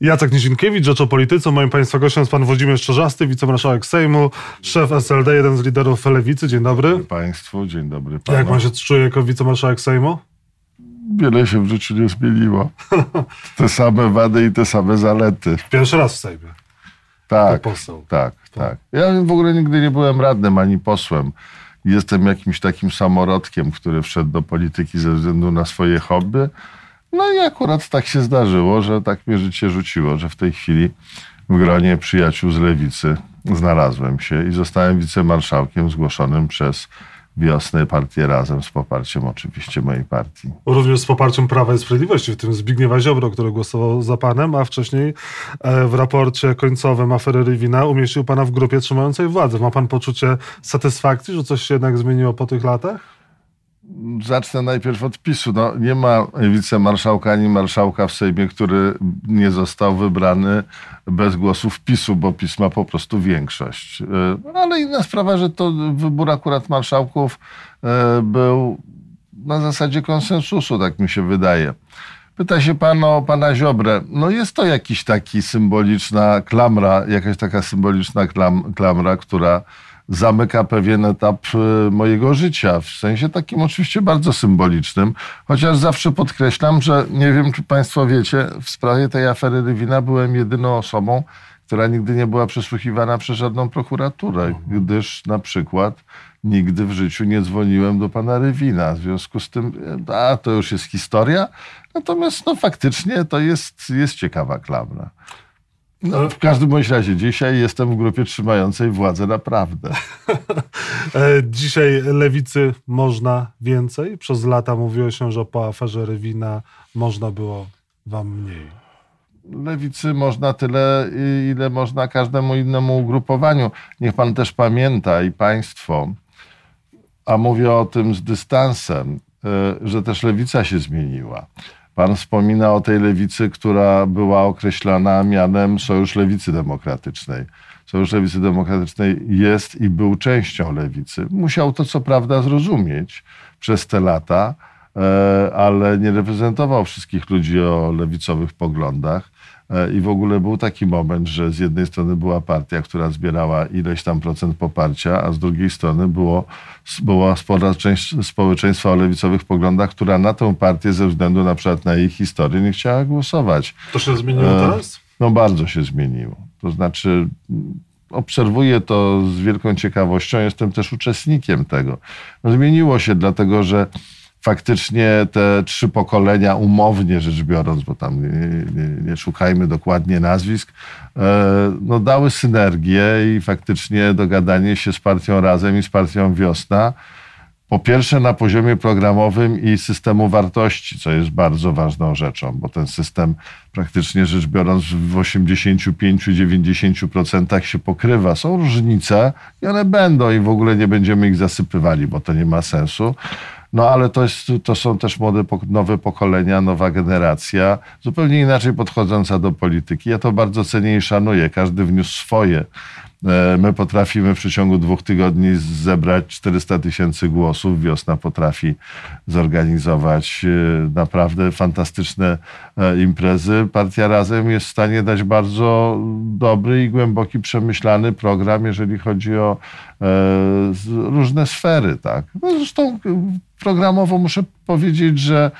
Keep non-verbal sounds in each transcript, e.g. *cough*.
Jacek Nizinkiewicz, Rzecz o Polityce. Moim Państwa gościem jest Pan Włodzimierz Czerzasty, wicemarszałek Sejmu, szef SLD, jeden z liderów Lewicy. Dzień dobry. Dzień Państwu, dzień dobry Panu. Jak Pan się czuje jako wicemarszałek Sejmu? Wiele się w życiu nie zmieniło. *laughs* Te same wady i te same zalety. Pierwszy raz w Sejmie. Tak, poseł. tak, tak. Ja w ogóle nigdy nie byłem radnym ani posłem. Jestem jakimś takim samorodkiem, który wszedł do polityki ze względu na swoje hobby. No i akurat tak się zdarzyło, że tak mnie życie rzuciło, że w tej chwili w gronie przyjaciół z lewicy znalazłem się i zostałem wicemarszałkiem zgłoszonym przez wiosnę partię Razem z poparciem oczywiście mojej partii. Również z poparciem Prawa i Sprawiedliwości, w tym Zbigniewa Ziobro, który głosował za panem, a wcześniej e, w raporcie końcowym afery Rywina umieścił pana w grupie trzymającej władzę. Ma pan poczucie satysfakcji, że coś się jednak zmieniło po tych latach? Zacznę najpierw od PiSu. No, nie ma wicemarszałka ani marszałka w Sejmie, który nie został wybrany bez głosów PiSu, bo PiS ma po prostu większość. E, ale inna sprawa, że to wybór akurat marszałków e, był na zasadzie konsensusu, tak mi się wydaje. Pyta się pan o pana Ziobrę. No jest to jakiś taki symboliczna klamra, jakaś taka symboliczna klam, klamra, która zamyka pewien etap y, mojego życia, w sensie takim oczywiście bardzo symbolicznym, chociaż zawsze podkreślam, że nie wiem, czy Państwo wiecie, w sprawie tej afery Rywina byłem jedyną osobą, która nigdy nie była przesłuchiwana przez żadną prokuraturę, gdyż na przykład nigdy w życiu nie dzwoniłem do pana Rywina. W związku z tym, a to już jest historia, natomiast no faktycznie to jest, jest ciekawa klamra. No, w każdym bądź razie, dzisiaj jestem w grupie trzymającej władzę naprawdę. *laughs* E, dzisiaj lewicy można więcej. Przez lata mówiło się, że po aferze Rywina można było wam mniej. Lewicy można tyle, ile można każdemu innemu ugrupowaniu. Niech pan też pamięta i państwo, a mówię o tym z dystansem, e, że też lewica się zmieniła. Pan wspomina o tej lewicy, która była określana mianem Sojusz Lewicy Demokratycznej. Sojusz Lewicy Demokratycznej jest i był częścią lewicy. Musiał to co prawda zrozumieć przez te lata, e, ale nie reprezentował wszystkich ludzi o lewicowych poglądach. E, I w ogóle był taki moment, że z jednej strony była partia, która zbierała ileś tam procent poparcia, a z drugiej strony było, była spora część społeczeństwa o lewicowych poglądach, która na tę partię ze względu na przykład na jej historię nie chciała głosować. To się zmieniło e, teraz? No bardzo się zmieniło. To znaczy obserwuję to z wielką ciekawością, jestem też uczestnikiem tego. Zmieniło się dlatego, że faktycznie te trzy pokolenia, umownie rzecz biorąc, bo tam nie, nie, nie szukajmy dokładnie nazwisk, e, no dały synergię i faktycznie dogadanie się z partią Razem i z partią Wiosna. Po pierwsze na poziomie programowym i systemu wartości, co jest bardzo ważną rzeczą, bo ten system praktycznie rzecz biorąc w 85-90% się pokrywa. Są różnice i one będą i w ogóle nie będziemy ich zasypywali, bo to nie ma sensu. No ale to, jest, to są też młode, nowe pokolenia, nowa generacja, zupełnie inaczej podchodząca do polityki. Ja to bardzo cenię i szanuję. Każdy wniósł swoje. E, my potrafimy w przeciągu dwóch tygodni zebrać 400 tysięcy głosów. Wiosna potrafi zorganizować e, naprawdę fantastyczne e, imprezy. Partia Razem jest w stanie dać bardzo dobry i głęboki, przemyślany program, jeżeli chodzi o różne sfery. Tak? No zresztą programowo muszę powiedzieć, że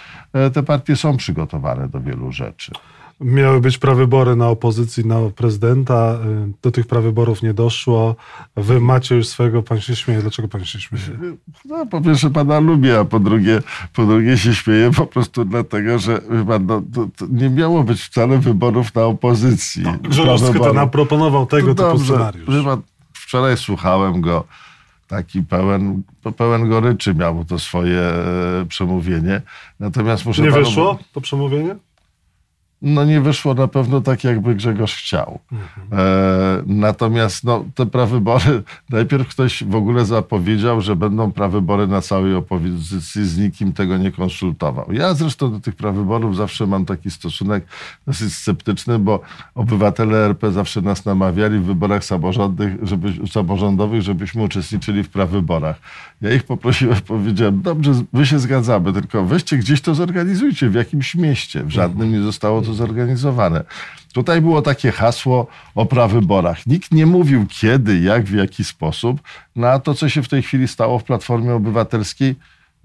te partie są przygotowane do wielu rzeczy. Miały być prawybory na opozycji, na prezydenta. Y, do tych prawyborów nie doszło. Wy macie już swojego, pan się śmieje. Dlaczego pan się śmieje? No, po pierwsze pana lubię, a po drugie, po drugie się śmieję po prostu dlatego, że pan, no, to, to nie miało być wcale wyborów na opozycji. No, Grzegorz nam proponował tego typu dobrze, scenariusz. Pan, wczoraj słuchałem go taki pełen, pełen goryczy miał to swoje e, przemówienie. Natomiast muszę Nie panu... wyszło to przemówienie? No nie wyszło na pewno tak, jakby Grzegorz chciał. Mhm. E, natomiast no, te prawybory, *laughs* najpierw ktoś w ogóle zapowiedział, że będą prawybory na całej opozycji, z nikim tego nie konsultował. Ja zresztą do tych prawyborów zawsze mam taki stosunek dosyć sceptyczny, bo obywatele RP zawsze nas namawiali w wyborach samorządowych, żeby, samorządowych, żebyśmy uczestniczyli w prawyborach. Ja ich poprosiłem, *laughs* powiedziałem, dobrze, wy się zgadzamy, tylko weźcie gdzieś to zorganizujcie, w jakimś mieście. W żadnym nie zostało to zorganizowane. Tutaj było takie hasło o prawyborach. Nikt nie mówił kiedy, jak, w jaki sposób. No a to, co się w tej chwili stało w Platformie Obywatelskiej,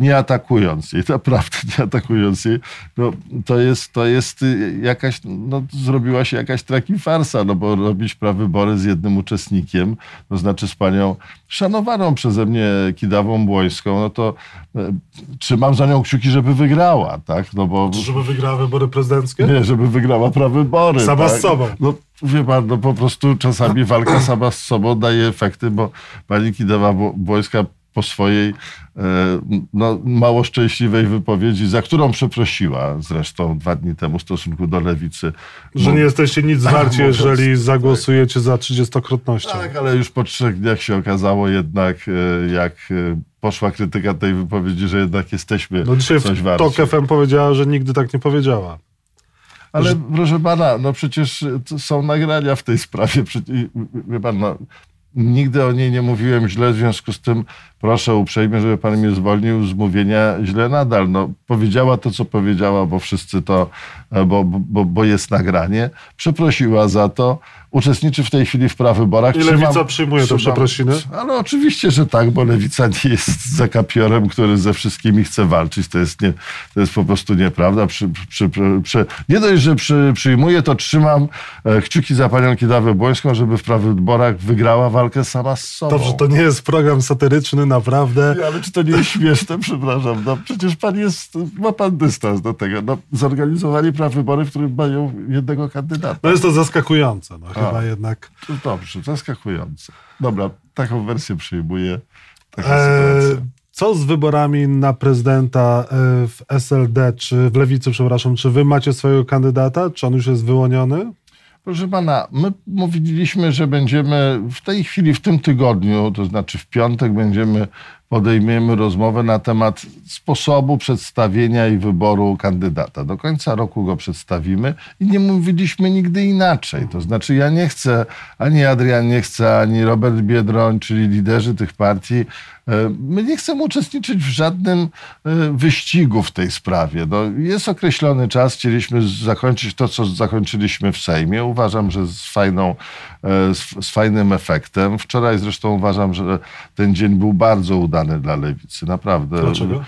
nie atakując jej, *laughs* naprawdę nie atakując jej, no, to, jest, to jest y, jakaś, no, zrobiła się jakaś traki farsa, no bo robić prawybory z jednym uczestnikiem, to znaczy z panią szanowaną przeze mnie Kidawą Błońską, no to e, trzymam za nią kciuki, żeby wygrała, tak? No bo, Żeby wygrała wybory prezydenckie? nie, żeby wygrała prawybory. Sama tak? z sobą. No, wie pan, no po prostu czasami walka sama z sobą daje efekty, bo pani Kidawa Bło- Błońska po swojej e, no, mało szczęśliwej wypowiedzi, za którą przeprosiła zresztą dwa dni temu w stosunku do lewicy. Że Bo- nie jesteście nic *laughs* warci, jeżeli zagłosujecie za 30-krotnością. Tak, ale już po trzech dniach się okazało jednak, e, jak e, poszła krytyka tej wypowiedzi, że jednak jesteśmy No dzisiaj coś warci. TOK FM powiedziała, że nigdy tak nie powiedziała. Ale proszę pana, no przecież są nagrania w tej sprawie. Przecież, wie pan, no, nigdy o niej nie mówiłem źle, w związku z tym proszę uprzejmie, żeby pan mnie zwolnił z mówienia źle nadal. No, powiedziała to, co powiedziała, bo wszyscy to, e, bo, bo, bo jest nagranie. Przeprosiła za to. Uczestniczy w tej chwili w prawyborach. I Trzymam- Lewica przyjmuje te trzymam- przeprosiny? Ale oczywiście, że tak, bo lewica nie jest zakapiorem, który ze wszystkimi chce walczyć. To jest, nie, to jest po prostu nieprawda. Przy, przy, przy, nie dość, że przy, przyjmuję, to trzymam e, kciuki za panią Kidawę Błońską, żeby w prawyborach wygrała walkę sama z sobą. Dobrze, to nie jest program satyryczny, naprawdę. Ale czy to nie jest śmieszne? Przepraszam. No, przecież pan jest, ma pan dystans do tego. No, zorganizowali prawybory, w których mają jednego kandydata. No jest to zaskakujące, no chyba jednak. To dobrze, zaskakujące. Dobra, taką wersję przyjmuję. Taka E, sytuacja. co z wyborami na prezydenta e, w SLD, czy w Lewicy, przepraszam, czy wy macie swojego kandydata? Czy on już jest wyłoniony? Proszę pana, my mówiliśmy, że będziemy w tej chwili, w tym tygodniu, to znaczy w piątek, będziemy podejmiemy rozmowę na temat sposobu przedstawienia i wyboru kandydata. Do końca roku go przedstawimy i nie mówiliśmy nigdy inaczej. To znaczy ja nie chcę, ani Adrian nie chce, ani Robert Biedroń, czyli liderzy tych partii, e, My nie chcemy uczestniczyć w żadnym e, wyścigu w tej sprawie. No, jest określony czas, chcieliśmy zakończyć to, co zakończyliśmy w Sejmie. Uważam, że z, fajną, e, z, z fajnym efektem. Wczoraj zresztą uważam, że ten dzień był bardzo udany dla Lewicy, naprawdę. Dlaczego?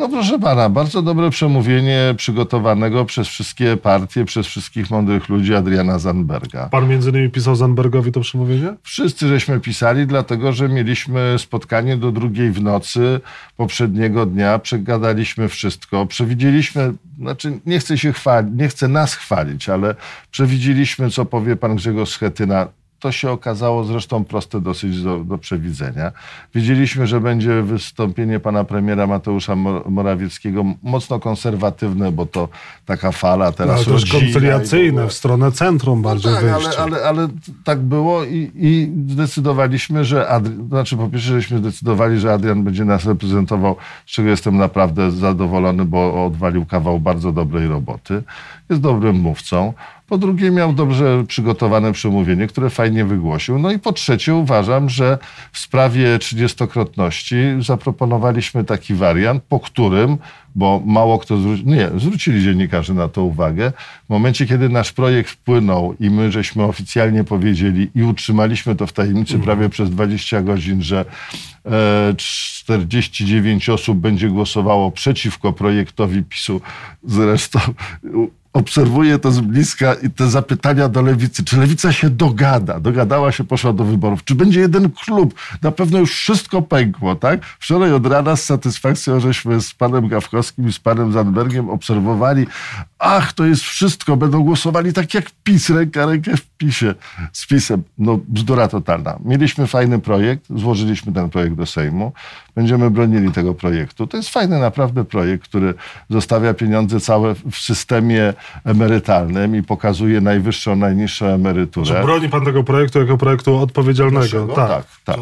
No proszę pana, bardzo dobre przemówienie przygotowanego przez wszystkie partie, przez wszystkich mądrych ludzi Adriana Zandberga. Pan między innymi pisał Zandbergowi to przemówienie? Wszyscy żeśmy pisali, dlatego że mieliśmy spotkanie do drugiej w nocy poprzedniego dnia, przegadaliśmy wszystko, przewidzieliśmy, znaczy nie chcę się chwalić, nie chcę nas chwalić, ale przewidzieliśmy, co powie pan Grzegorz Schetyna. To się okazało zresztą proste dosyć do, do przewidzenia. Wiedzieliśmy, że będzie wystąpienie pana premiera Mateusza Mo- Morawieckiego mocno konserwatywne, bo to taka fala teraz Ale też i w koncyliacyjne, ogóle. w stronę centrum bardziej tak, wyjście. ale, ale, ale tak było i, i zdecydowaliśmy, że Adrian, znaczy po pierwsze, żeśmy zdecydowali, że Adrian będzie nas reprezentował, z czego jestem naprawdę zadowolony, bo odwalił kawał bardzo dobrej roboty. Jest dobrym mówcą. Po drugie, miał dobrze przygotowane przemówienie, które fajnie wygłosił. No i po trzecie, uważam, że w sprawie trzydziestokrotności zaproponowaliśmy taki wariant, po którym, bo mało kto zwrócił, nie, zwrócili dziennikarze na to uwagę, w momencie, kiedy nasz projekt wpłynął i my żeśmy oficjalnie powiedzieli i utrzymaliśmy to w tajemnicy prawie przez 20 godzin, że e, 49 osób będzie głosowało przeciwko projektowi PiSu, zresztą obserwuję to z bliska i te zapytania do lewicy. Czy lewica się dogada? Dogadała się, poszła do wyborów. Czy będzie jeden klub? Na pewno już wszystko pękło, tak? Wczoraj od rana z satysfakcją żeśmy z panem Gawkowskim i z panem Zandbergiem obserwowali. Ach, to jest wszystko. Będą głosowali tak jak PiS, ręka rękę w PiSie. Z PiSem. No bzdura totalna. Mieliśmy fajny projekt, złożyliśmy ten projekt do Sejmu. Będziemy bronili tego projektu. To jest fajny naprawdę projekt, który zostawia pieniądze całe w systemie emerytalnym i pokazuje najwyższą, najniższą emeryturę. Czy broni pan tego projektu jako projektu odpowiedzialnego? Naszego? Tak, Tak, tak.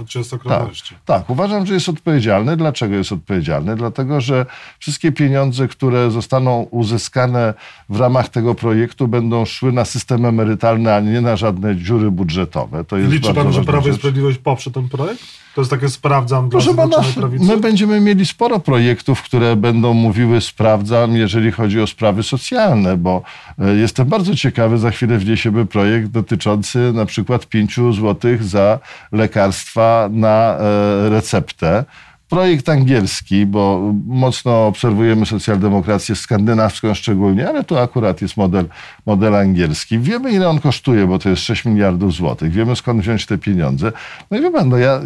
Tak, tak, uważam, że jest odpowiedzialny. Dlaczego jest odpowiedzialny? Dlatego, że wszystkie pieniądze, które zostaną uzyskane w ramach tego projektu, będą szły na system emerytalny, a nie na żadne dziury budżetowe. To jest Liczy pan, że Prawo i. Sprawiedliwość poprze ten projekt? To jest takie sprawdzam Proszę pana, My będziemy mieli sporo projektów, które będą mówiły sprawdzam, jeżeli chodzi o sprawy socjalne, bo e, jestem bardzo ciekawy, za chwilę wniesiemy projekt dotyczący na przykład 5 zł za lekarstwa na e, receptę projekt angielski, bo mocno obserwujemy socjaldemokrację skandynawską szczególnie, ale tu akurat jest model, model angielski. Wiemy, ile on kosztuje, bo to jest 6 miliardów złotych. Wiemy, skąd wziąć te pieniądze. No i wie pan, no ja,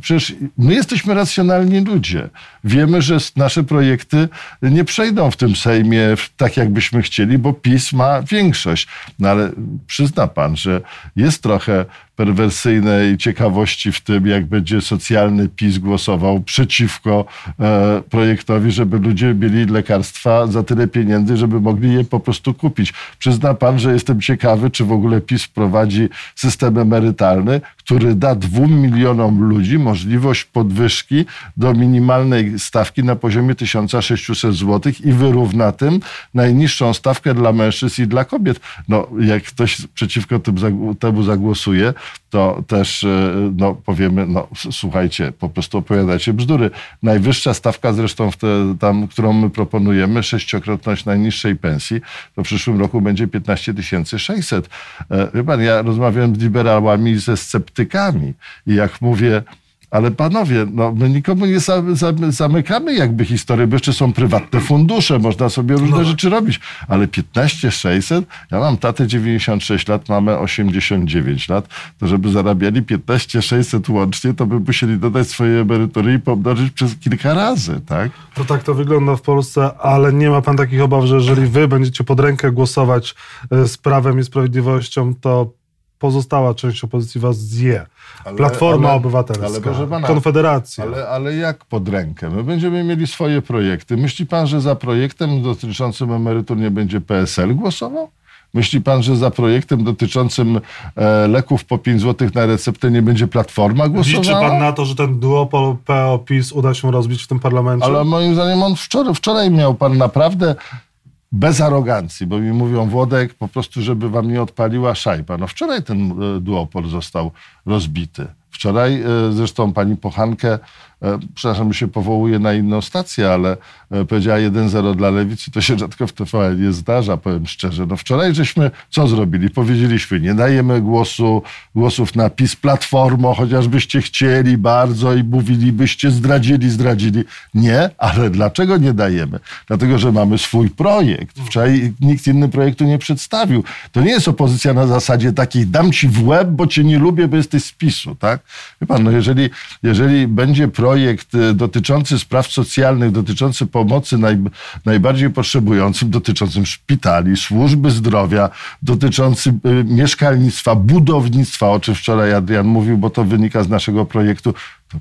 przecież my jesteśmy racjonalni ludzie. Wiemy, że nasze projekty nie przejdą w tym Sejmie tak, jakbyśmy chcieli, bo PiS ma większość. No ale przyzna pan, że jest trochę perwersyjnej ciekawości w tym, jak będzie socjalny PiS głosował przeciwko e, projektowi, żeby ludzie mieli lekarstwa za tyle pieniędzy, żeby mogli je po prostu kupić. Przyzna pan, że jestem ciekawy, czy w ogóle PiS wprowadzi system emerytalny, który da dwóm milionom ludzi możliwość podwyżki do minimalnej stawki na poziomie 1600 zł i wyrówna tym najniższą stawkę dla mężczyzn i dla kobiet. No, jak ktoś przeciwko temu zagłosuje, to też e, no, powiemy, no słuchajcie, po prostu opowiadacie bzdury. Najwyższa stawka zresztą, te, tam, którą my proponujemy, sześciokrotność najniższej pensji, to w przyszłym roku będzie 15 600. E, wie pan, ja rozmawiałem z liberałami, ze sceptykami i jak mówię, ale panowie, no my nikomu nie zamykamy jakby historii, bo jeszcze są prywatne fundusze, można sobie różne no. rzeczy robić. Ale 15 600, ja mam tatę 96 lat, mamy 89 lat, to żeby zarabiali 15 600 łącznie, to by musieli dodać swoje emerytury i pomnożyć przez kilka razy, tak? To tak to wygląda w Polsce, ale nie ma pan takich obaw, że jeżeli wy będziecie pod rękę głosować e, z Prawem i Sprawiedliwością, to pozostała część opozycji was zje. Ale, Platforma ale, Obywatelska, ale pana, Konfederacja. Ale, ale jak pod rękę? My będziemy mieli swoje projekty. Myśli pan, że za projektem dotyczącym emerytur nie będzie PSL głosował? Myśli pan, że za projektem dotyczącym e, leków po 5 zł na receptę nie będzie Platforma głosowała? Liczy pan na to, że ten duopol PO-PiS uda się rozbić w tym parlamencie? Ale moim zdaniem on wczoraj, wczoraj miał pan naprawdę bez arogancji, bo mi mówią Włodek po prostu, żeby wam nie odpaliła szajba. No wczoraj ten e, duopol został rozbity. Wczoraj e, zresztą pani Pochankę przepraszam, się powołuje na inną stację, ale e, powiedziała 1-0 dla Lewicy, to się rzadko w TVN nie zdarza, powiem szczerze. No wczoraj żeśmy co zrobili? Powiedzieliśmy, nie dajemy głosu, głosów na PiS Platformo, chociażbyście chcieli bardzo i mówilibyście, zdradzili, zdradzili. Nie, ale dlaczego nie dajemy? Dlatego, że mamy swój projekt. Wczoraj nikt inny projektu nie przedstawił. To nie jest opozycja na zasadzie takiej dam ci w łeb, bo cię nie lubię, bo jesteś z PiSu, tak? Wie pan, no jeżeli, jeżeli będzie projekt projekt y, dotyczący spraw socjalnych, dotyczący pomocy naj, najbardziej potrzebującym, dotyczącym szpitali, służby zdrowia, dotyczący y, mieszkalnictwa, budownictwa, o czym wczoraj Adrian mówił, bo to wynika z naszego projektu,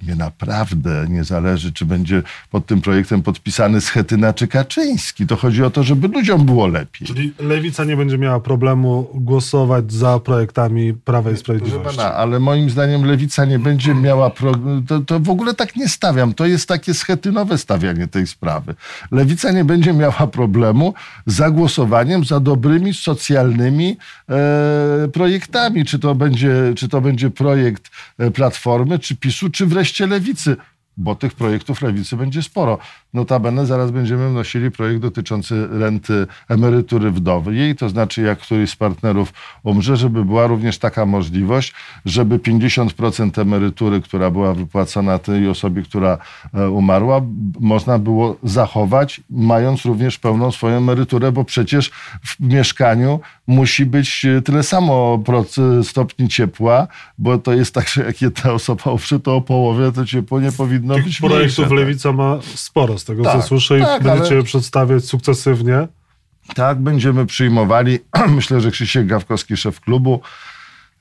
mnie naprawdę nie zależy, czy będzie pod tym projektem podpisany Schetyna czy Kaczyński. To chodzi o to, żeby ludziom było lepiej. Czyli Lewica nie będzie miała problemu głosować za projektami Prawa i Sprawiedliwości. Pana, ale moim zdaniem Lewica nie będzie miała... Pro... To, to w ogóle tak nie stawiam. To jest takie schetynowe stawianie tej sprawy. Lewica nie będzie miała problemu z zagłosowaniem za dobrymi socjalnymi e, projektami. Czy to, będzie, czy to będzie projekt e, Platformy, czy PiSu, czy wreszcie wreszcie lewicy, bo tych projektów lewicy będzie sporo. Notabene zaraz będziemy wnosili projekt dotyczący renty emerytury wdowy. Jej to znaczy, jak któryś z partnerów umrze, żeby była również taka możliwość, żeby 50% emerytury, która była wypłacona tej osobie, która e, umarła, można było zachować, mając również pełną swoją emeryturę, bo przecież w mieszkaniu musi być e, tyle samo stopni ciepła, bo to jest tak, że jak jedna osoba umrze, to o połowie to ciepło nie powinno Tych być projektów mniejsze, Lewica ma sporo z tego, tak, co słyszę i tak, będziecie ale... przedstawiać sukcesywnie. Tak, będziemy przyjmowali. *clears throat* Myślę, że Krzysiek Gawkowski, szef klubu,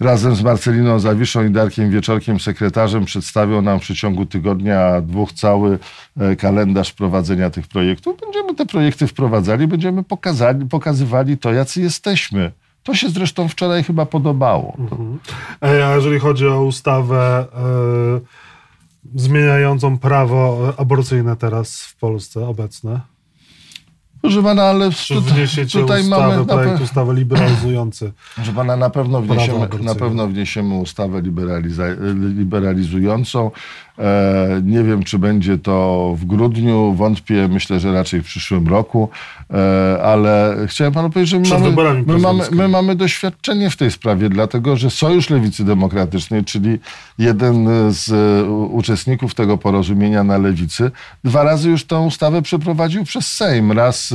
razem z Marceliną Zawiszą i Darkiem Wieczorkiem, sekretarzem, przedstawią nam w przeciągu tygodnia dwóch cały e, kalendarz prowadzenia tych projektów. Będziemy te projekty wprowadzali, będziemy pokazali, pokazywali to, jacy jesteśmy. To się zresztą wczoraj chyba podobało. Mhm. A jeżeli chodzi o ustawę... Yy zmieniającą prawo aborcyjne teraz w Polsce obecne? Proszę pana, ale tutaj, tutaj ustawę, mamy... Na, projekt pe- ustawy liberalizujący? proszę pana, na pewno wniesiemy, na pewno wniesiemy ustawę liberaliza- liberalizującą. E, nie wiem, czy będzie to w grudniu, wątpię, myślę, że raczej w przyszłym roku, e, ale chciałem panu powiedzieć, że my mamy, my, mamy, my mamy doświadczenie w tej sprawie, dlatego że Sojusz Lewicy Demokratycznej, czyli jeden z e, uczestników tego porozumienia na lewicy, dwa razy już tę ustawę przeprowadził przez Sejm. Raz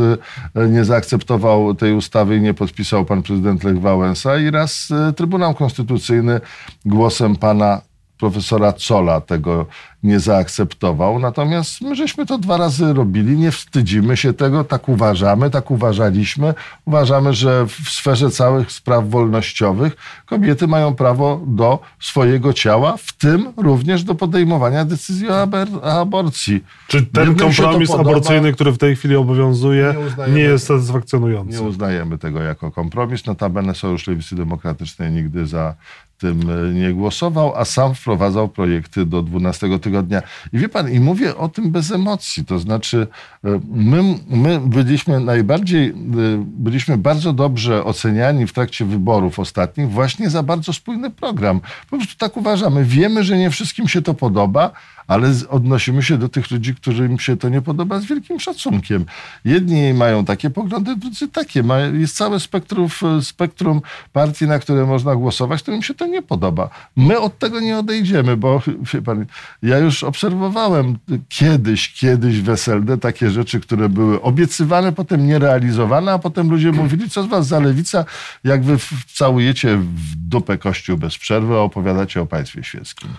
nie zaakceptował tej ustawy i nie podpisał pan prezydent Lech Wałęsa i raz Trybunał Konstytucyjny głosem pana profesora Cola tego nie zaakceptował. Natomiast my żeśmy to dwa razy robili, nie wstydzimy się tego, tak uważamy, tak uważaliśmy. Uważamy, że w sferze całych spraw wolnościowych kobiety mają prawo do swojego ciała, w tym również do podejmowania decyzji o, aborcji. Czy ten Jednym kompromis podoba, aborcyjny, który w tej chwili obowiązuje, Nie nie jest satysfakcjonujący? Nie uznajemy tego jako kompromis. Notabene Sojusz Lewicy Demokratycznej nigdy za tym e, nie głosował, a sam wprowadzał projekty do 12 tygodnia. I wie pan, i mówię o tym bez emocji. To znaczy, e, my, my byliśmy najbardziej, e, byliśmy bardzo dobrze oceniani w trakcie wyborów ostatnich właśnie za bardzo spójny program. Po prostu tak uważamy. Wiemy, że nie wszystkim się to podoba, ale odnosimy się do tych ludzi, którym się to nie podoba z wielkim szacunkiem. Jedni mają takie poglądy, drudzy takie. Jest całe spektrum, spektrum partii, na które można głosować, którym się to nie podoba. My od tego nie odejdziemy, bo *laughs* wie pan, ja już obserwowałem kiedyś, kiedyś w SLD takie rzeczy, które były obiecywane, potem nierealizowane, a potem ludzie *clears throat* mówili, co z was za lewica, jak wy całujecie w dupę kościół bez przerwy, a opowiadacie o państwie świeckim.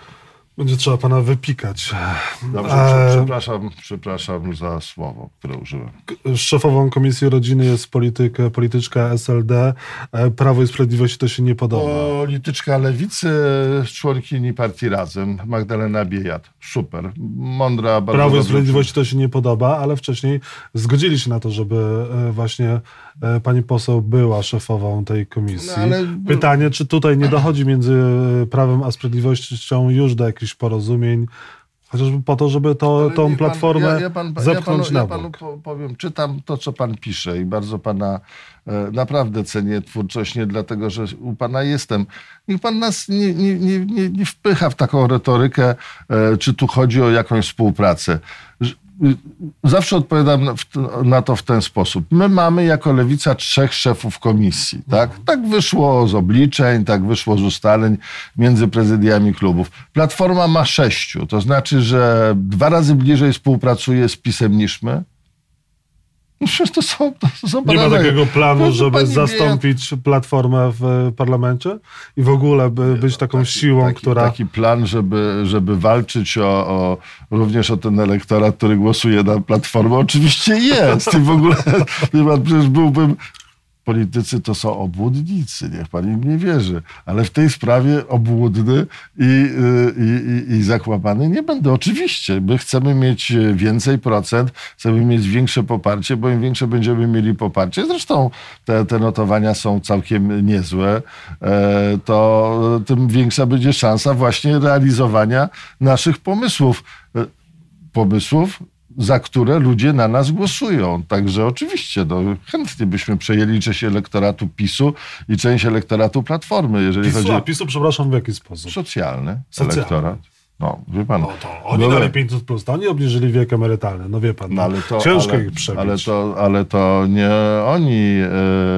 Będzie trzeba pana wypikać. Dobrze, E, prze- przepraszam, przepraszam za słowo, które użyłem. Szefową Komisji Rodziny jest polityk, polityczka SLD. E, Prawo i Sprawiedliwości to się nie podoba. Polityczka lewicy, członkini partii Razem, Magdalena Biejat. Super, mądra, bardzo Prawo i Sprawiedliwości to się nie podoba, ale wcześniej zgodzili się na to, żeby e, właśnie pani poseł była szefową tej komisji. No, ale- Pytanie, czy tutaj nie dochodzi między e, Prawem a Sprawiedliwością już do jakichś porozumień, chociażby po to, żeby to, Ale tą pan- platformę ja, ja pan, zepchnąć ja na panu, ja bok. panu po- powiem, czytam to, co pan pisze i bardzo pana e, naprawdę cenię twórczość, nie dlatego, że u pana jestem. Niech pan nas nie, nie, nie, nie, wpycha w taką retorykę, e, czy tu chodzi o jakąś współpracę. Y, Zawsze odpowiadam na to w ten sposób. My mamy jako lewica trzech szefów komisji. Tak? tak wyszło z obliczeń, tak wyszło z ustaleń między prezydiami klubów. Platforma ma sześciu, to znaczy, że dwa razy bliżej współpracuje z PiSem niż my. No przecież to są, to są Nie ma takiego planu, Proszę żeby zastąpić platformę w e, parlamencie? I w ogóle by być taką siłą, taki, która... Taki plan, żeby, żeby walczyć o, o, również o ten elektorat, który głosuje na Platformę, oczywiście jest. I w ogóle, *laughs* wie przecież byłbym... Politycy to są obłudnicy, niech pan im nie wierzy. Ale w tej sprawie obłudny i, y, i, i, i zakłamany nie będę. Oczywiście, my chcemy mieć więcej procent, chcemy mieć większe poparcie, bo im większe będziemy mieli poparcie, zresztą te, te notowania są całkiem niezłe, e, to tym większa będzie szansa właśnie realizowania naszych pomysłów. E, Pomysłów, za które ludzie na nas głosują. Także oczywiście no, chętnie byśmy przejęli część elektoratu PiSu i część elektoratu Platformy, jeżeli PiSu, chodzi a PiSu, przepraszam, w jaki sposób? socjalny, Socjalny. elektorat. No, wie pan. No to oni dali 500 plus, to oni obniżyli wiek emerytalny, no wie pan, No, ale to, ciężko ale, ich przebić. ale, to, ale to nie oni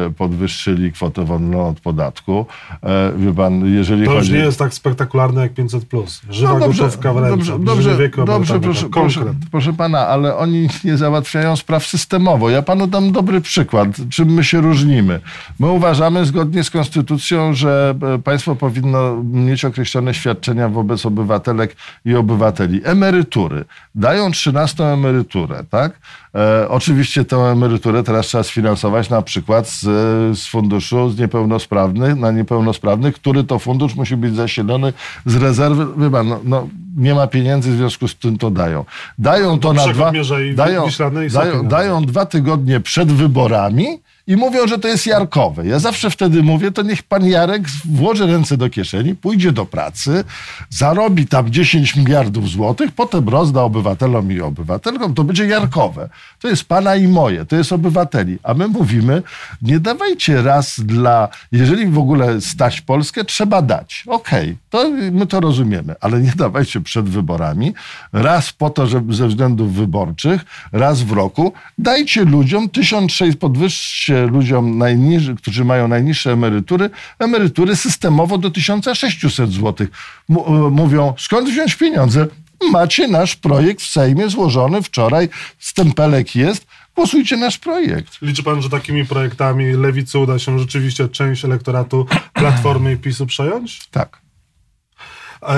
e, podwyższyli kwotę wolną od podatku. E, wie pan, jeżeli to już chodzi... nie jest tak spektakularne jak 500 plus. Żywa No dobrze, gotówka w ręce, dobrze, dobrze, wieku dobrze emerytalnego, proszę, proszę, proszę pana, ale oni nie załatwiają spraw systemowo. Ja panu dam dobry przykład, czym my się różnimy. My uważamy zgodnie z konstytucją, że e, państwo powinno mieć określone świadczenia wobec i obywateli. Emerytury. Dają 13 emeryturę, tak? E, oczywiście tę emeryturę teraz trzeba sfinansować na przykład z, z funduszu z niepełnosprawnych, na niepełnosprawnych, który to fundusz musi być zasilony z rezerwy. Pan, no, no, nie ma pieniędzy, w związku z tym to dają. Dają to na dwa, dają, dają, dają dwa tygodnie przed wyborami i mówią, że to jest jarkowe. Ja zawsze wtedy mówię, to niech pan Jarek włoży ręce do kieszeni, pójdzie do pracy, zarobi tam 10 miliardów złotych, potem rozda obywatelom i obywatelkom, to będzie jarkowe. To jest pana i moje, to jest obywateli. A my mówimy, nie dawajcie raz dla, jeżeli w ogóle stać Polskę, trzeba dać. Okej, okay, to my to rozumiemy, ale nie dawajcie przed wyborami, raz po to, żeby ze względów wyborczych, raz w roku, dajcie ludziom 1600, podwyższcie ludziom, najniż, którzy mają najniższe emerytury, emerytury systemowo do 1600 zł. E, mówią, skąd wziąć pieniądze? Macie nasz projekt w Sejmie złożony wczoraj, stempelek jest, głosujcie nasz projekt. Liczy pan, że takimi projektami lewicy uda się rzeczywiście część elektoratu Platformy i PiSu przejąć? Tak. E,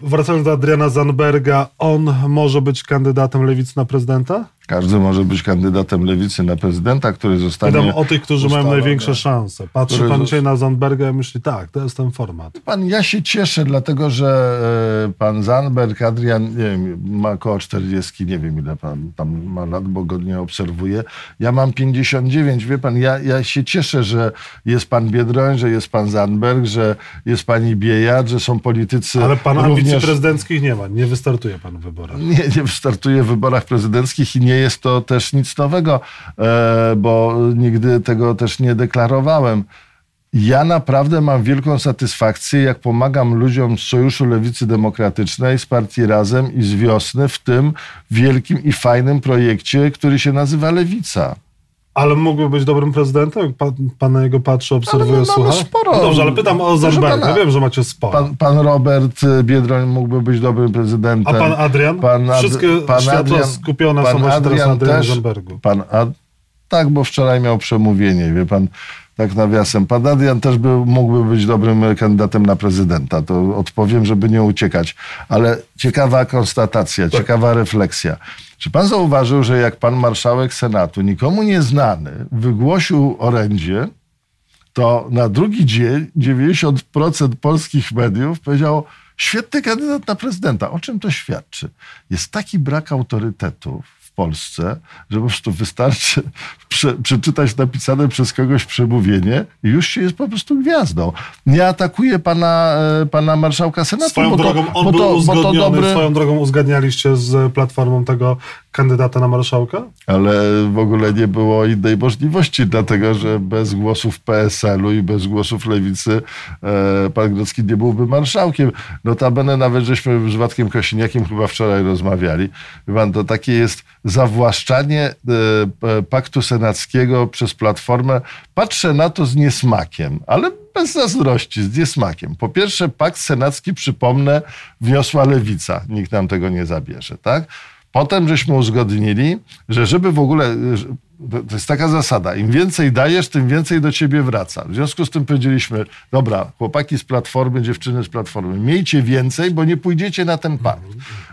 wracając do Adriana Zanberga, on może być kandydatem lewicy na prezydenta? Każdy może być kandydatem lewicy na prezydenta, który zostanie. Pytam o tych, którzy mają największe szanse. Patrzy pan dzisiaj na Zandberga i myśli, tak, to jest ten format. Pan, ja się cieszę, dlatego że e, pan Zandberg, Adrian, nie wiem, ma około 40, nie wiem ile pan tam ma lat, bo go nie obserwuję. Ja mam 59, wie pan, ja, ja się cieszę, że jest pan Biedroń, że jest pan Zandberg, że jest pani Biejat, że są politycy. Ale pan również... ambicji prezydenckich nie ma, nie wystartuje pan w wyborach. Nie, nie wystartuje w wyborach prezydenckich i nie nie jest to też nic nowego, e, bo nigdy tego też nie deklarowałem. Ja naprawdę mam wielką satysfakcję, jak pomagam ludziom z Sojuszu Lewicy Demokratycznej, z Partii Razem i z Wiosny w tym wielkim i fajnym projekcie, który się nazywa Lewica. Ale mógłby być dobrym prezydentem? Pan, pan na jego patrzy, obserwuje, ale słucha? Sporo. No dobrze, ale pytam o Zandberga. Ja wiem, że macie sporo. Pan, pan, Robert Biedroń mógłby być dobrym prezydentem. A pan Adrian? Pan Ad... Wszystkie pan światła Adrian, skupione pan są właśnie Adrian teraz na Adrianie Zandbergu. Pan Ad... Tak, bo wczoraj miał przemówienie, wie pan, tak nawiasem. Pan Adrian też by, mógłby być dobrym kandydatem na prezydenta. To odpowiem, żeby nie uciekać. Ale ciekawa konstatacja, tak. ciekawa refleksja. Czy pan zauważył, że jak pan marszałek Senatu, nikomu nieznany, wygłosił orędzie, to na drugi dzień 90% polskich mediów powiedziało, świetny kandydat na prezydenta. O czym to świadczy? Jest taki brak autorytetów Polsce, że po prostu wystarczy *laughs* prze, przeczytać napisane przez kogoś przemówienie i już się jest po prostu gwiazdą. Nie atakuje pana, e, pana marszałka Senatu. Swoją bo drogą, to, on był to, uzgodniony, dobry... swoją drogą uzgadnialiście z Platformą tego kandydata na marszałka? Ale w ogóle nie było innej możliwości, dlatego że bez głosów PSL-u i bez głosów Lewicy e, pan Grodzki nie byłby marszałkiem. Notabene nawet żeśmy z Władkiem Kosiniakiem chyba wczoraj rozmawiali. Pan, to takie jest zawłaszczanie e, paktu senackiego przez Platformę. Patrzę na to z niesmakiem, ale bez zazdrości, z niesmakiem. Po pierwsze, pakt senacki, przypomnę, wniosła lewica. Nikt nam tego nie zabierze, tak? Potem żeśmy uzgodnili, że żeby w ogóle, to jest taka zasada, im więcej dajesz, tym więcej do ciebie wraca. W związku z tym powiedzieliśmy, dobra, chłopaki z Platformy, dziewczyny z Platformy, miejcie więcej, bo nie pójdziecie na ten pakt.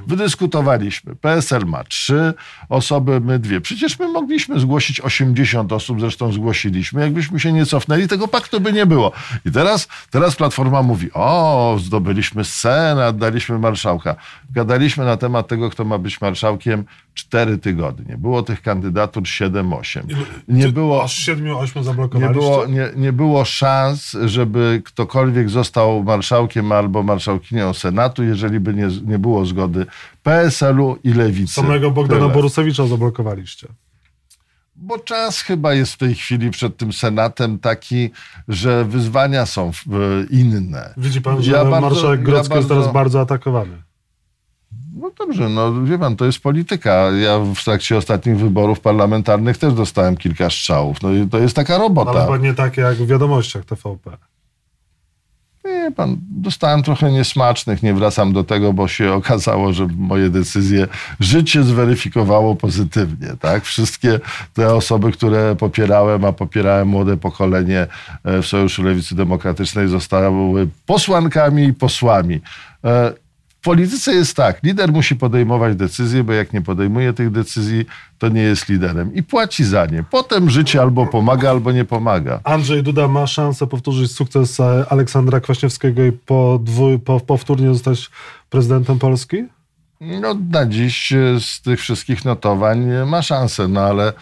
Wydyskutowaliśmy. PSL ma trzy osoby, my dwie. Przecież my mogliśmy zgłosić 80 osób, zresztą zgłosiliśmy. Jakbyśmy się nie cofnęli, tego paktu by nie było. I teraz, teraz Platforma mówi, o, zdobyliśmy Senat, daliśmy marszałka. Gadaliśmy na temat tego, kto ma być marszałkiem cztery tygodnie. Było tych kandydatur 7-8. Nie było, aż 7-8 zablokowaliście? Nie było, nie, nie było szans, żeby ktokolwiek został marszałkiem albo marszałkinią Senatu, jeżeli by nie, nie było zgody PSL-u i Lewicy. Samego Bogdana Tyle. Borusewicza zablokowaliście. Bo czas chyba jest w tej chwili przed tym Senatem taki, że wyzwania są inne. Widzi pan, że ja marszałek Grodzki ja bardzo... jest teraz bardzo atakowany. No dobrze, no wie pan, to jest polityka. Ja w trakcie ostatnich wyborów parlamentarnych też dostałem kilka strzałów. No i to jest taka robota. Ale chyba nie takie jak w wiadomościach TVP. Nie, pan, dostałem trochę niesmacznych, nie wracam do tego, bo się *laughs* okazało, że moje decyzje życie zweryfikowało pozytywnie, tak? Wszystkie te osoby, które popierałem, a popierałem młode pokolenie e, w Sojuszu Lewicy Demokratycznej zostały posłankami i posłami. E, w polityce jest tak, lider musi podejmować decyzje, bo jak nie podejmuje tych decyzji, to nie jest liderem i płaci za nie. Potem życie albo pomaga, albo nie pomaga. Andrzej Duda ma szansę powtórzyć sukces Aleksandra Kwaśniewskiego i podwój, po, powtórnie zostać prezydentem Polski? No, na dziś e, z tych wszystkich notowań ma szansę, no ale e,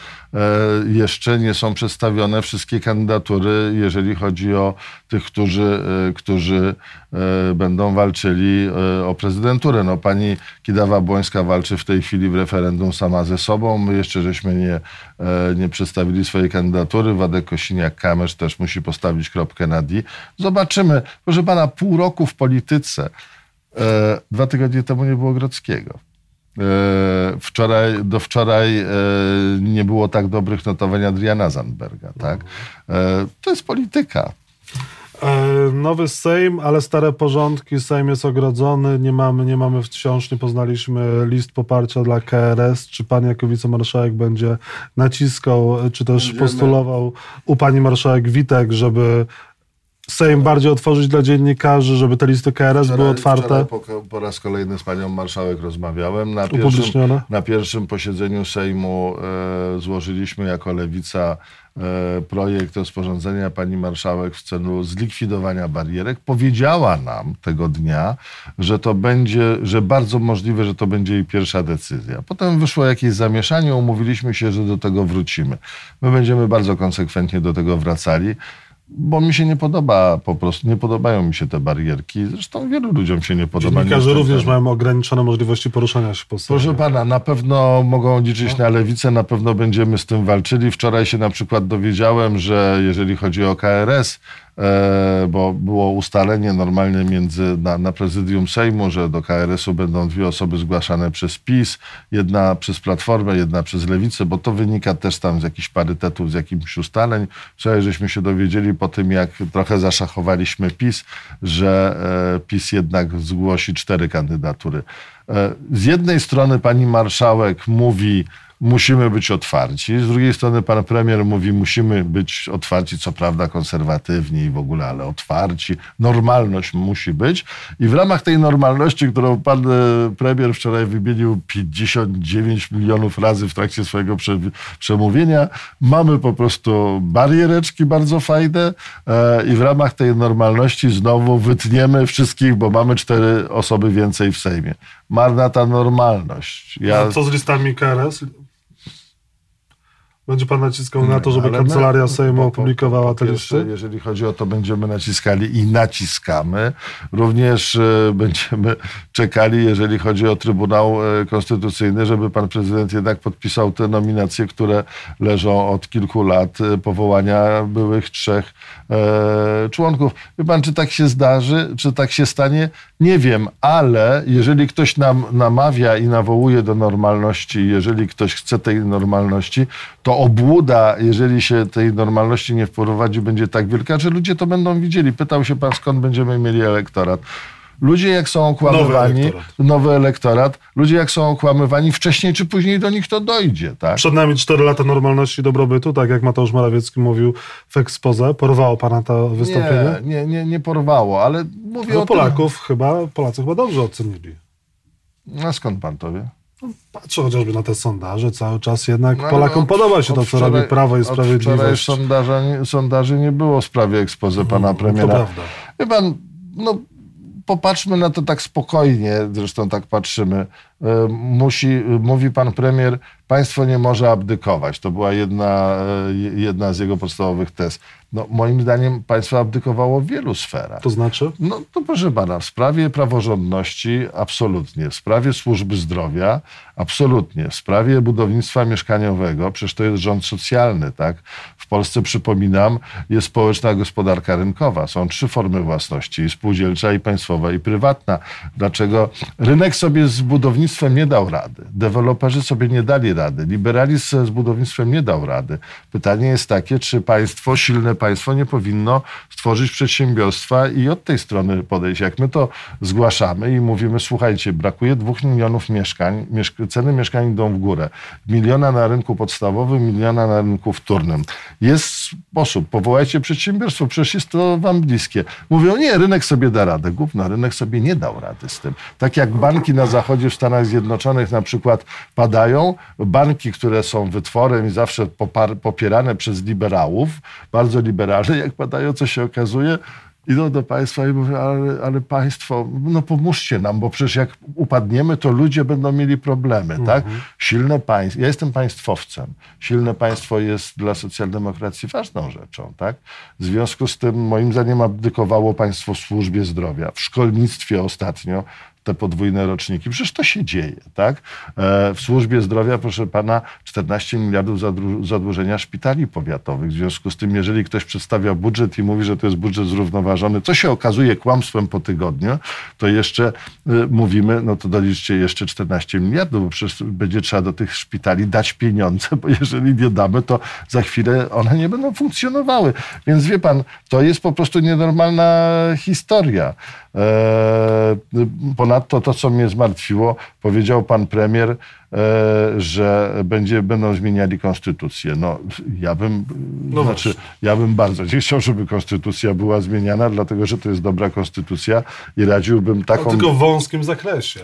jeszcze nie są przedstawione wszystkie kandydatury, jeżeli chodzi o tych, którzy, e, którzy e, będą walczyli e, o prezydenturę. No, pani Kidawa-Błońska walczy w tej chwili w referendum sama ze sobą. My jeszcze żeśmy nie, e, nie przedstawili swojej kandydatury. Wadek Kosiniak-Kamysz też musi postawić kropkę na D. Zobaczymy. Proszę pana, pół roku w polityce. E, dwa tygodnie temu nie było Grodzkiego. E, wczoraj, do wczoraj e, nie było tak dobrych notowań Adriana Zandberga. Tak? E, to jest polityka. E, Nowy Sejm, ale stare porządki. Sejm jest ogrodzony. Nie mamy, nie mamy wciąż, nie poznaliśmy list poparcia dla KRS. Czy pan jako wicemarszałek będzie naciskał, czy też Będziemy. postulował u pani marszałek Witek, żeby Sejm bardziej otworzyć dla dziennikarzy, żeby te listy KRS były otwarte, wczoraj po, po raz kolejny z panią marszałek rozmawiałem. Na pierwszym, na pierwszym posiedzeniu Sejmu e, złożyliśmy jako lewica e, projekt rozporządzenia pani marszałek w celu zlikwidowania barierek. Powiedziała nam tego dnia, że to będzie, że bardzo możliwe, że to będzie jej pierwsza decyzja. Potem wyszło jakieś zamieszanie, umówiliśmy się, że do tego wrócimy. My będziemy bardzo konsekwentnie do tego wracali. Bo mi się nie podoba po prostu, nie podobają mi się te barierki. Zresztą wielu ludziom się nie podoba. Dziennikarze również mają ograniczone możliwości poruszania się po. Proszę pana, na pewno mogą liczyć na lewicę, na pewno będziemy z tym walczyli. Wczoraj się na przykład dowiedziałem, że jeżeli chodzi o KRS, bo było ustalenie normalnie między, na, na prezydium Sejmu, że do KRS-u będą dwie osoby zgłaszane przez PiS, jedna przez Platformę, jedna przez Lewicę, bo to wynika też tam z jakichś parytetów, z jakichś ustaleń. Wczoraj żeśmy się dowiedzieli po tym, jak trochę zaszachowaliśmy PiS, że e, PiS jednak zgłosi cztery kandydatury. E, Z jednej strony pani marszałek mówi, musimy być otwarci, z drugiej strony pan premier mówi, musimy być otwarci, co prawda konserwatywni i w ogóle, ale otwarci. Normalność musi być. I w ramach tej normalności, którą pan e, premier wczoraj wymienił 59 milionów razy w trakcie swojego prze, przemówienia, mamy po prostu bariereczki bardzo fajne e, i w ramach tej normalności znowu wytniemy wszystkich, bo mamy cztery osoby więcej w Sejmie. Marna ta normalność. Ja, A co z listami KRS? Będzie pan naciskał na to, żeby Kancelaria Sejmu po- po- opublikowała te listy? Jeżeli chodzi o to, będziemy naciskali i naciskamy. Również e, będziemy *laughs* czekali, jeżeli chodzi o Trybunał e, Konstytucyjny, żeby pan prezydent jednak podpisał te nominacje, które leżą od kilku lat e, powołania byłych trzech członków. Wie pan, czy tak się zdarzy, czy tak się stanie? Nie wiem, ale jeżeli ktoś nam namawia i nawołuje do normalności, jeżeli ktoś chce tej normalności, to obłuda, jeżeli się tej normalności nie wprowadzi, będzie tak wielka, że ludzie to będą widzieli. Pytał się pan, skąd będziemy mieli elektorat. Ludzie jak są okłamywani, elektorat. nowy elektorat, ludzie jak są okłamywani, wcześniej czy później do nich to dojdzie, tak? Przed nami 4 lata normalności i dobrobytu, tak jak Mateusz Morawiecki mówił w ekspoze. Porwało pana to wystąpienie? Nie, nie, nie, nie porwało, ale mówię No o tym. Polaków chyba, Polacy chyba dobrze ocenili. A skąd pan to wie? Patrzę chociażby na te sondaże, cały czas jednak No, Polakom od- podoba się to, co wczoraj- robi Prawo i Sprawiedliwość. sondaża, nie- sondaży nie było w sprawie ekspozy pana Mm, To premiera. prawda. Wie pan, no popatrzmy na to tak spokojnie, zresztą tak patrzymy. E, Musi, mówi pan premier, państwo nie może abdykować. To była jedna, e, jedna z jego podstawowych tez. No, moim zdaniem państwo abdykowało w wielu sferach. To znaczy? No to proszę pana, w sprawie praworządności absolutnie, w sprawie służby zdrowia absolutnie, w sprawie budownictwa mieszkaniowego, przecież to jest rząd socjalny, tak? W Polsce, przypominam, jest społeczna gospodarka rynkowa. Są trzy formy własności, i spółdzielcza, i państwowa, i prywatna. Dlaczego rynek sobie z budownictwem nie dał rady? Deweloperzy sobie nie dali rady. Liberalizm z budownictwem nie dał rady. Pytanie jest takie, czy państwo, silne państwo nie powinno stworzyć przedsiębiorstwa i od tej strony podejść. Jak my to zgłaszamy i mówimy, słuchajcie, brakuje dwóch milionów mieszkań, mieszk- ceny mieszkań idą w górę. Miliona na rynku podstawowym, miliona na rynku wtórnym. Jest sposób, powołajcie przedsiębiorstwo, przecież jest to wam bliskie. Mówią, nie, rynek sobie da radę. Gówno, rynek sobie nie dał rady z tym. Tak jak banki na zachodzie w Stanach Zjednoczonych na przykład padają, banki, które są wytworem i zawsze popierane przez liberałów, bardzo liberalne, jak padają, co się okazuje, idą do państwa i mówią, ale, ale państwo, no pomóżcie nam, bo przecież jak upadniemy, to ludzie będą mieli problemy, tak? Silne państwo, ja jestem państwowcem. Silne państwo jest dla socjaldemokracji ważną rzeczą, tak? W związku z tym, moim zdaniem, abdykowało państwo w służbie zdrowia, w szkolnictwie ostatnio, te podwójne roczniki. Przecież to się dzieje, tak? E, w służbie zdrowia, proszę pana, 14 miliardów zadłużenia szpitali powiatowych. W związku z tym, jeżeli ktoś przedstawia budżet i mówi, że to jest budżet zrównoważony, co się okazuje kłamstwem po tygodniu, to jeszcze e, mówimy, no to doliczcie jeszcze 14 miliardów, bo przecież będzie trzeba do tych szpitali dać pieniądze, bo jeżeli nie damy, to za chwilę one nie będą funkcjonowały. Więc wie pan, to jest po prostu nienormalna historia. E, Ponadto to, co mnie zmartwiło, powiedział pan premier, e, że będzie, będą zmieniali konstytucję. No, ja bym, No znaczy, ja bym bardzo nie chciał, żeby konstytucja była zmieniana, dlatego że to jest dobra konstytucja i radziłbym taką... Tylko w wąskim zakresie.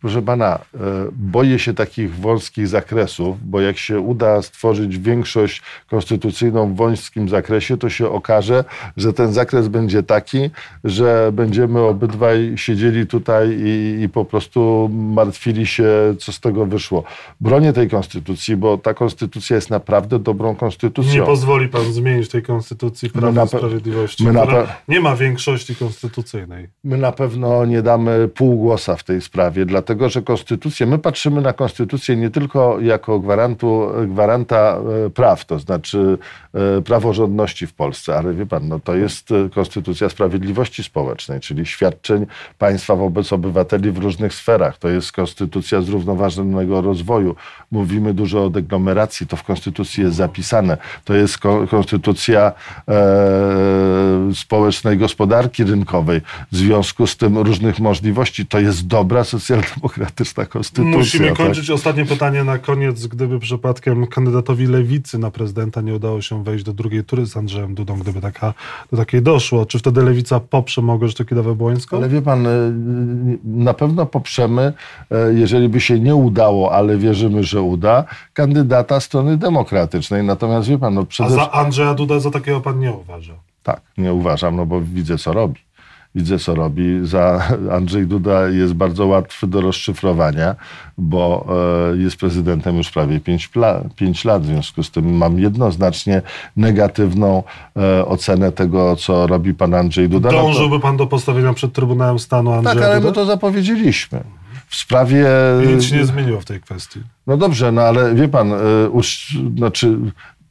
Proszę pana, e, boję się takich wąskich zakresów, bo jak się uda stworzyć większość konstytucyjną w wąskim zakresie, to się okaże, że ten zakres będzie taki, że będziemy obydwaj siedzieli tutaj i, i po prostu martwili się, co z tego wyszło. Bronię tej konstytucji, bo ta konstytucja jest naprawdę dobrą konstytucją. Nie pozwoli pan zmienić tej konstytucji Prawa na i pe- Sprawiedliwości, my na nie ma większości konstytucyjnej. My na pewno nie damy półgłosa w tej sprawie, dlatego że konstytucję, my patrzymy na konstytucję nie tylko jako gwarantu, gwaranta e, praw, to znaczy e, praworządności w Polsce, ale wie pan, no to jest e, konstytucja sprawiedliwości społecznej, czyli świadczeń państwa wobec obywateli w różnych sferach. To jest konstytucja zrównoważonego rozwoju. Mówimy dużo o deglomeracji, to w konstytucji jest zapisane. To jest ko- konstytucja e, społecznej gospodarki rynkowej. W związku z tym różnych możliwości. To jest dobra socjaldemokratyczna konstytucja. Musimy tak? kończyć. Ostatnie pytanie na koniec. Gdyby przypadkiem kandydatowi lewicy na prezydenta nie udało się wejść do drugiej tury z Andrzejem Dudą, gdyby taka, do takiej doszło, czy wtedy lewica poprze Małgorzatę Kidawę-Błońską? Ale wie pan, e, na pewno poprzemy, e, jeżeli by się nie udało, ale wierzymy, że uda, kandydata strony demokratycznej. Natomiast wie pan, no A przede za Andrzeja Duda za takiego pan nie uważa? Tak, nie uważam, no bo widzę, co robi. Widzę, co robi. Za Andrzej Duda jest bardzo łatwy do rozszyfrowania, bo e, jest prezydentem już prawie 5, pięć lat. W związku z tym mam jednoznacznie negatywną e, ocenę tego, co robi pan Andrzej Duda. No to- Dążyłby pan do postawienia przed Trybunałem Stanu Andrzeja tak, ale my to zapowiedzieliśmy. W sprawie. I nic się nie zmieniło w tej kwestii. No dobrze, no ale wie pan, uż, znaczy,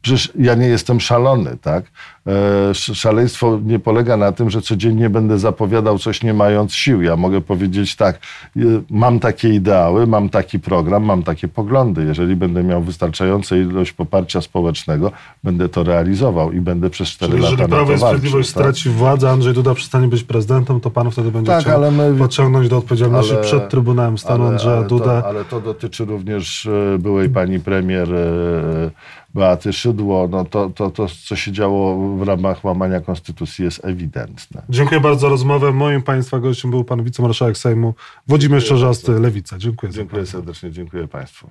przecież ja nie jestem szalony, tak? E, sz- Szaleństwo nie polega na tym, że codziennie będę zapowiadał coś nie mając sił. Ja mogę powiedzieć tak, y, mam takie ideały, mam taki program, mam takie poglądy. Jeżeli będę miał wystarczającą ilość poparcia społecznego, będę to realizował i będę przez 4 Czyli lata jeżeli Prawo i Sprawiedliwość tak? straci władzę, Andrzej Duda przestanie być prezydentem, to pan wtedy będzie Tak, chciał ale my- pociągnąć do odpowiedzialności ale- przed Trybunałem Stanu Andrzeja ale Dudę. To, ale to dotyczy również e, byłej pani premier e, Beaty Szydło. No to, to, to, co się działo w ramach łamania konstytucji jest ewidentne. Dziękuję bardzo za rozmowę. Moim Państwa gościem był pan wicemarszałek Sejmu Włodzimierz Czarzasty, Lewica. Dziękuję. Dziękuję serdecznie, dziękuję państwu.